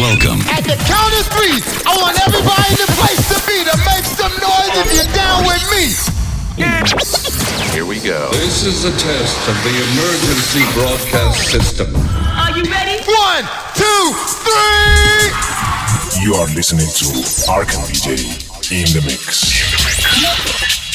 Welcome. At the count of three, I want everybody in the place to be to make some noise if you're down with me. Here we go. This is a test of the emergency broadcast system. Are you ready? One, two, three. You are listening to Arkham DJ in the mix.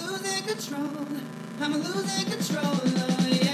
losing control. I'm losing control. Oh, yeah.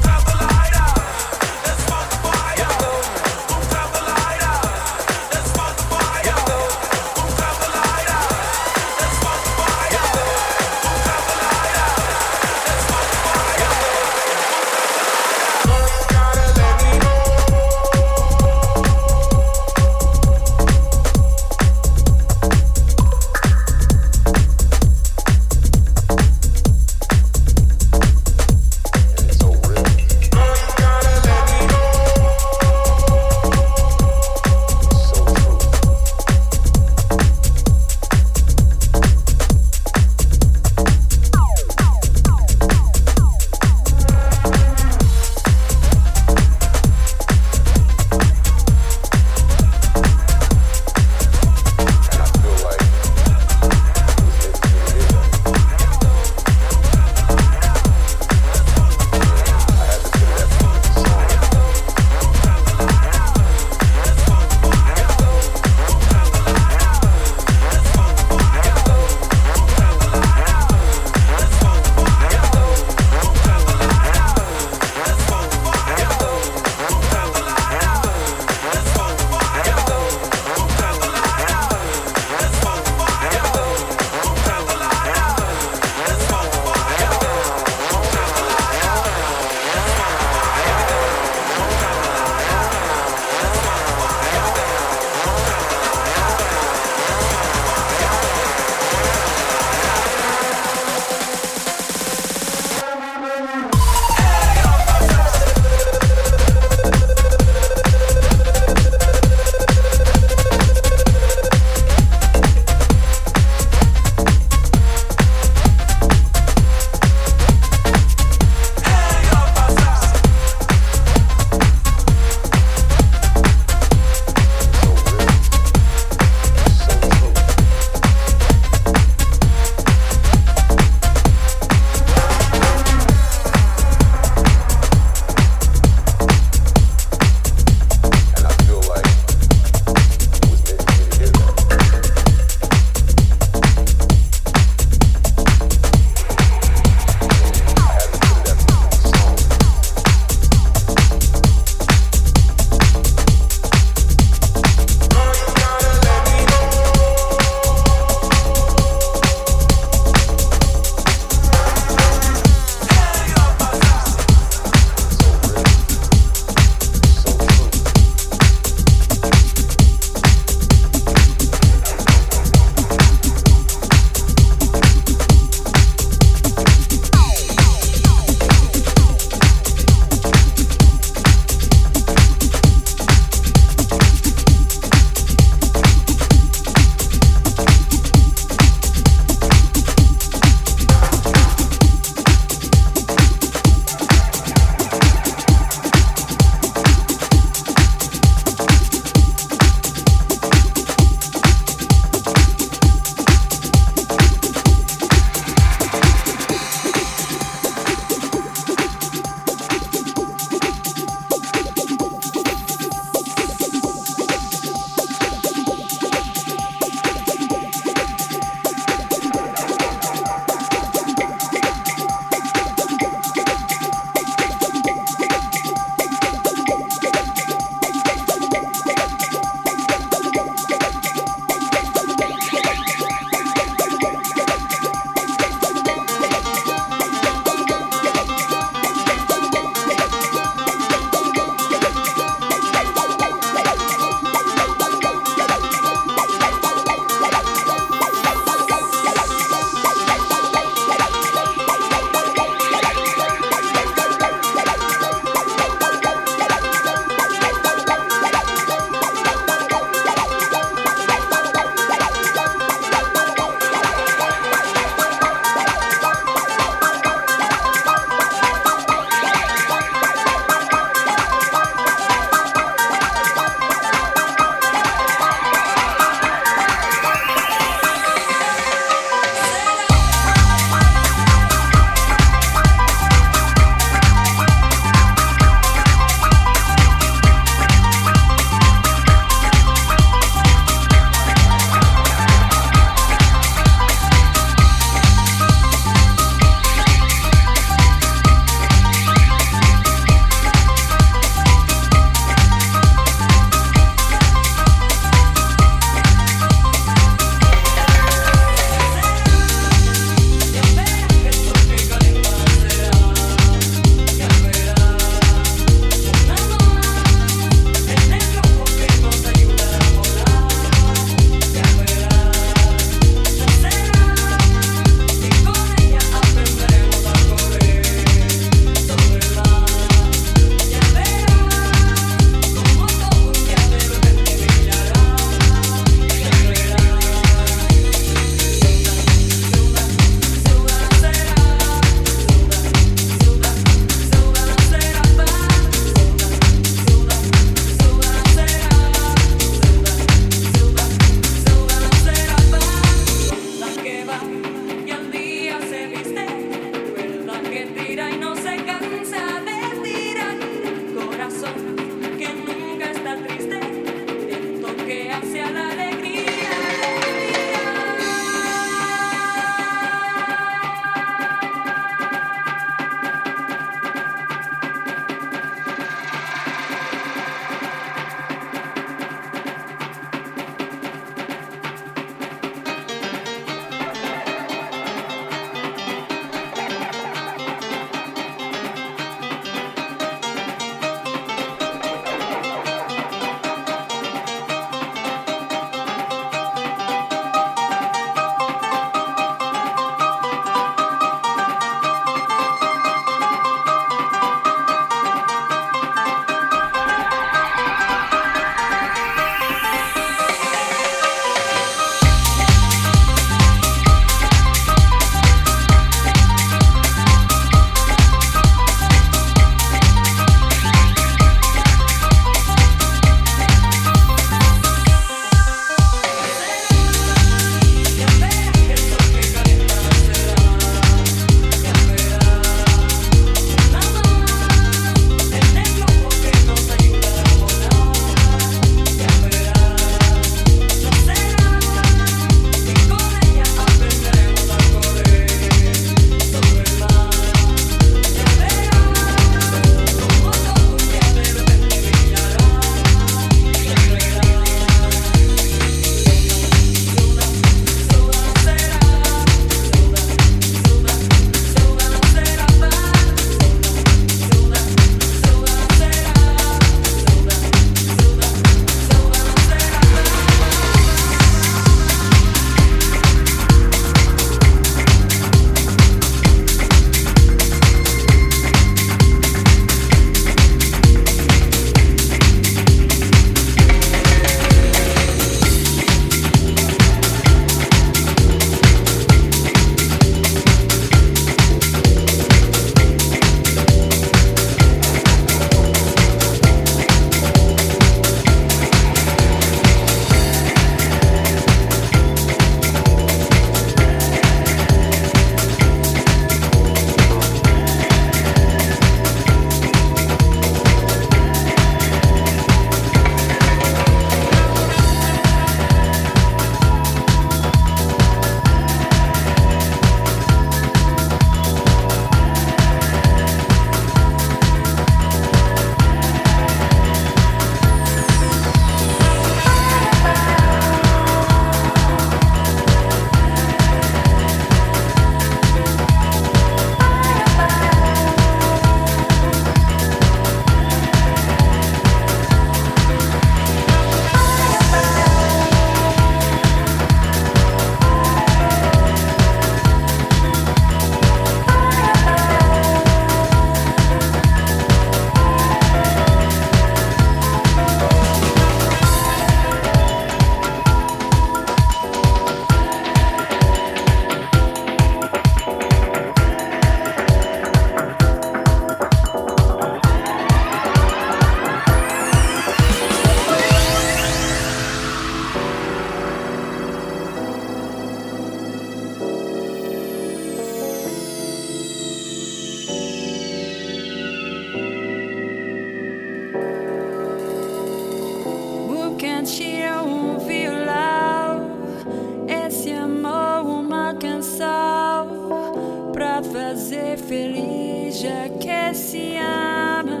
se ama.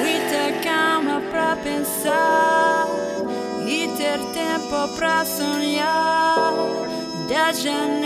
Muita calma pra pensar e ter tempo pra sonhar. Da janela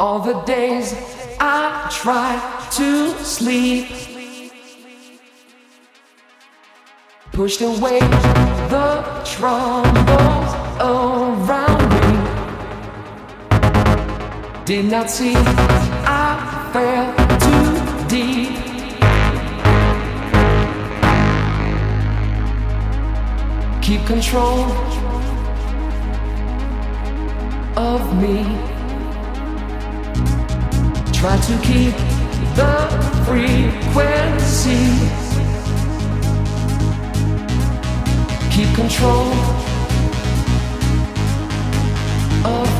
All the days I tried to sleep. Pushed away the troubles around me. Did not see I fell too deep. keep control of me. Try to keep the frequency. Keep control of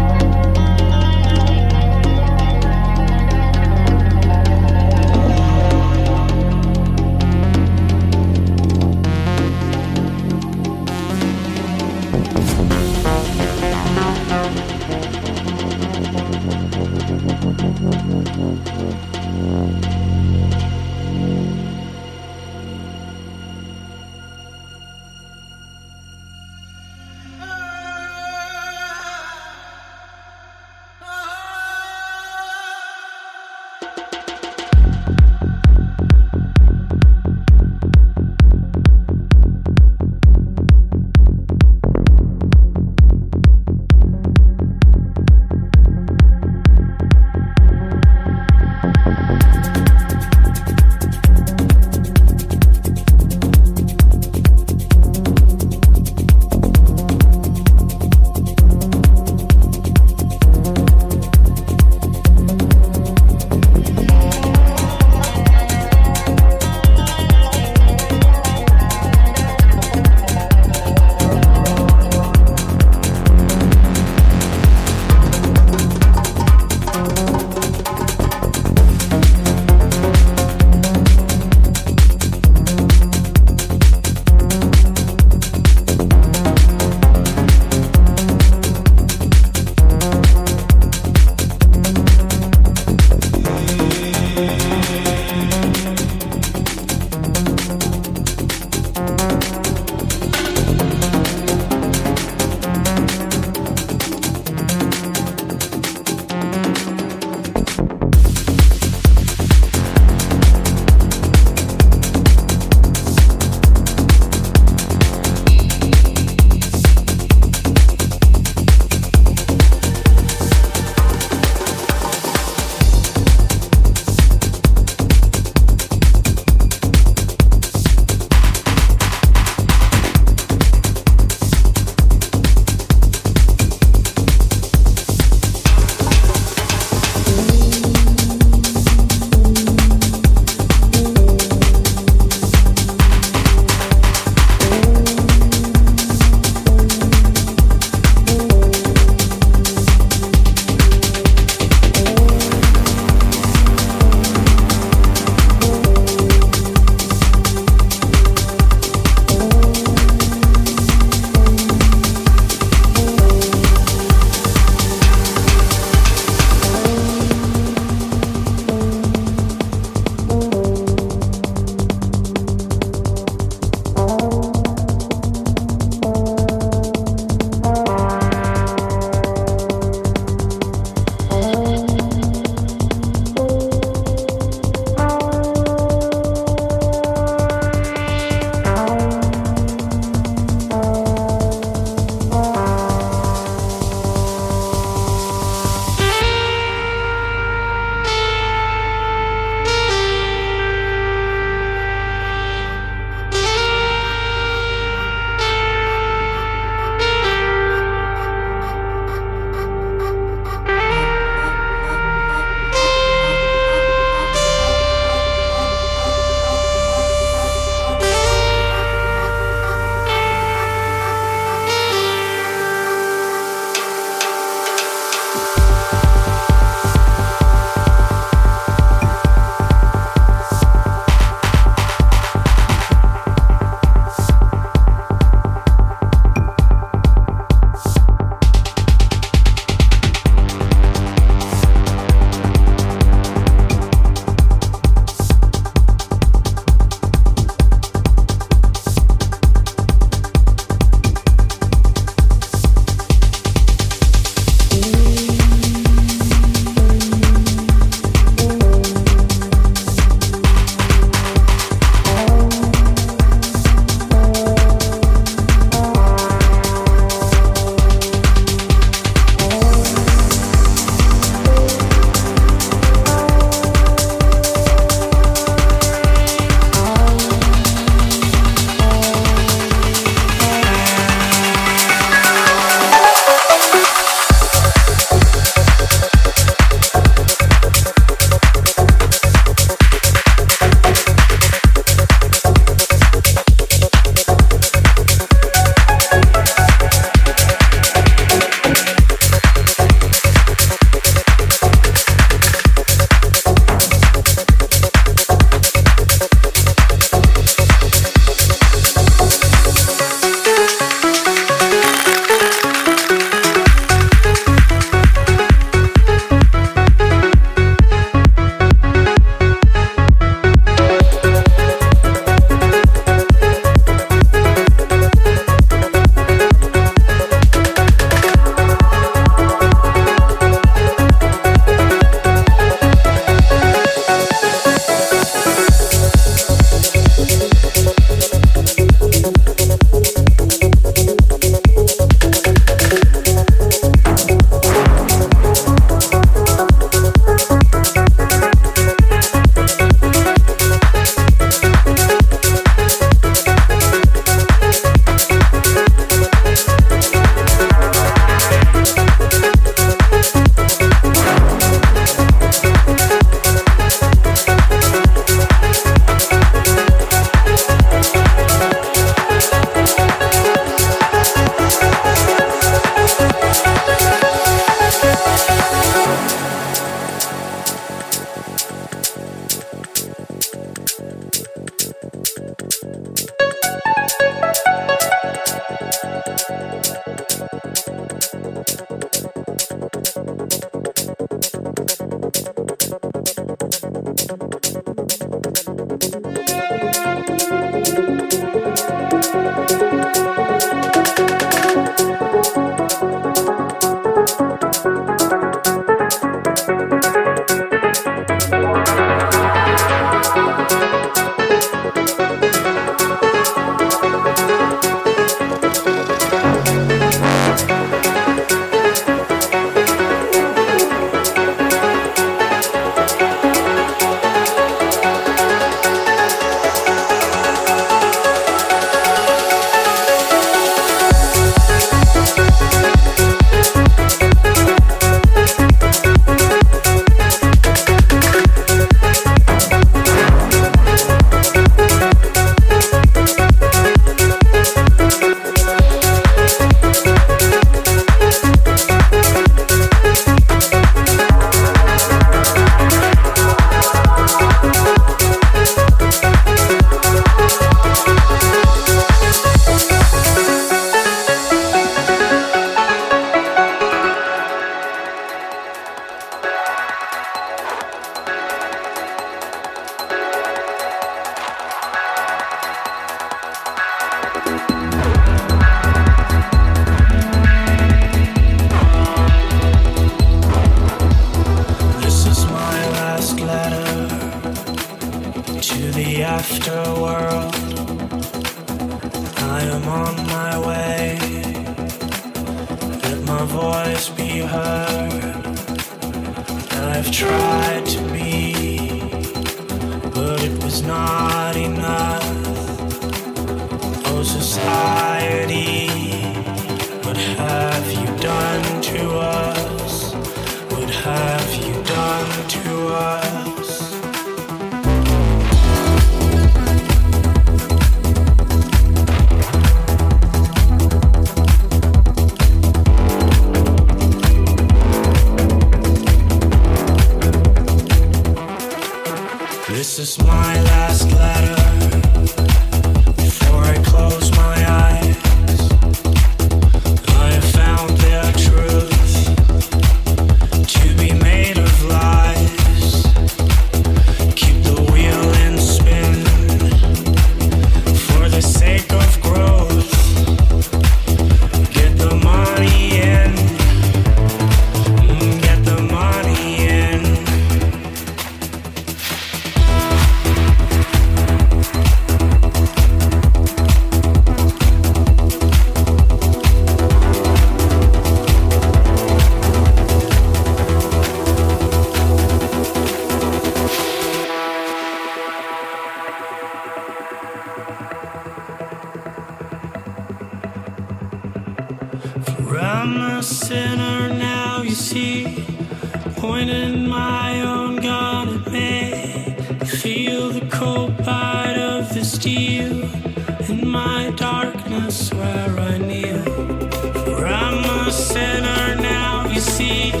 see,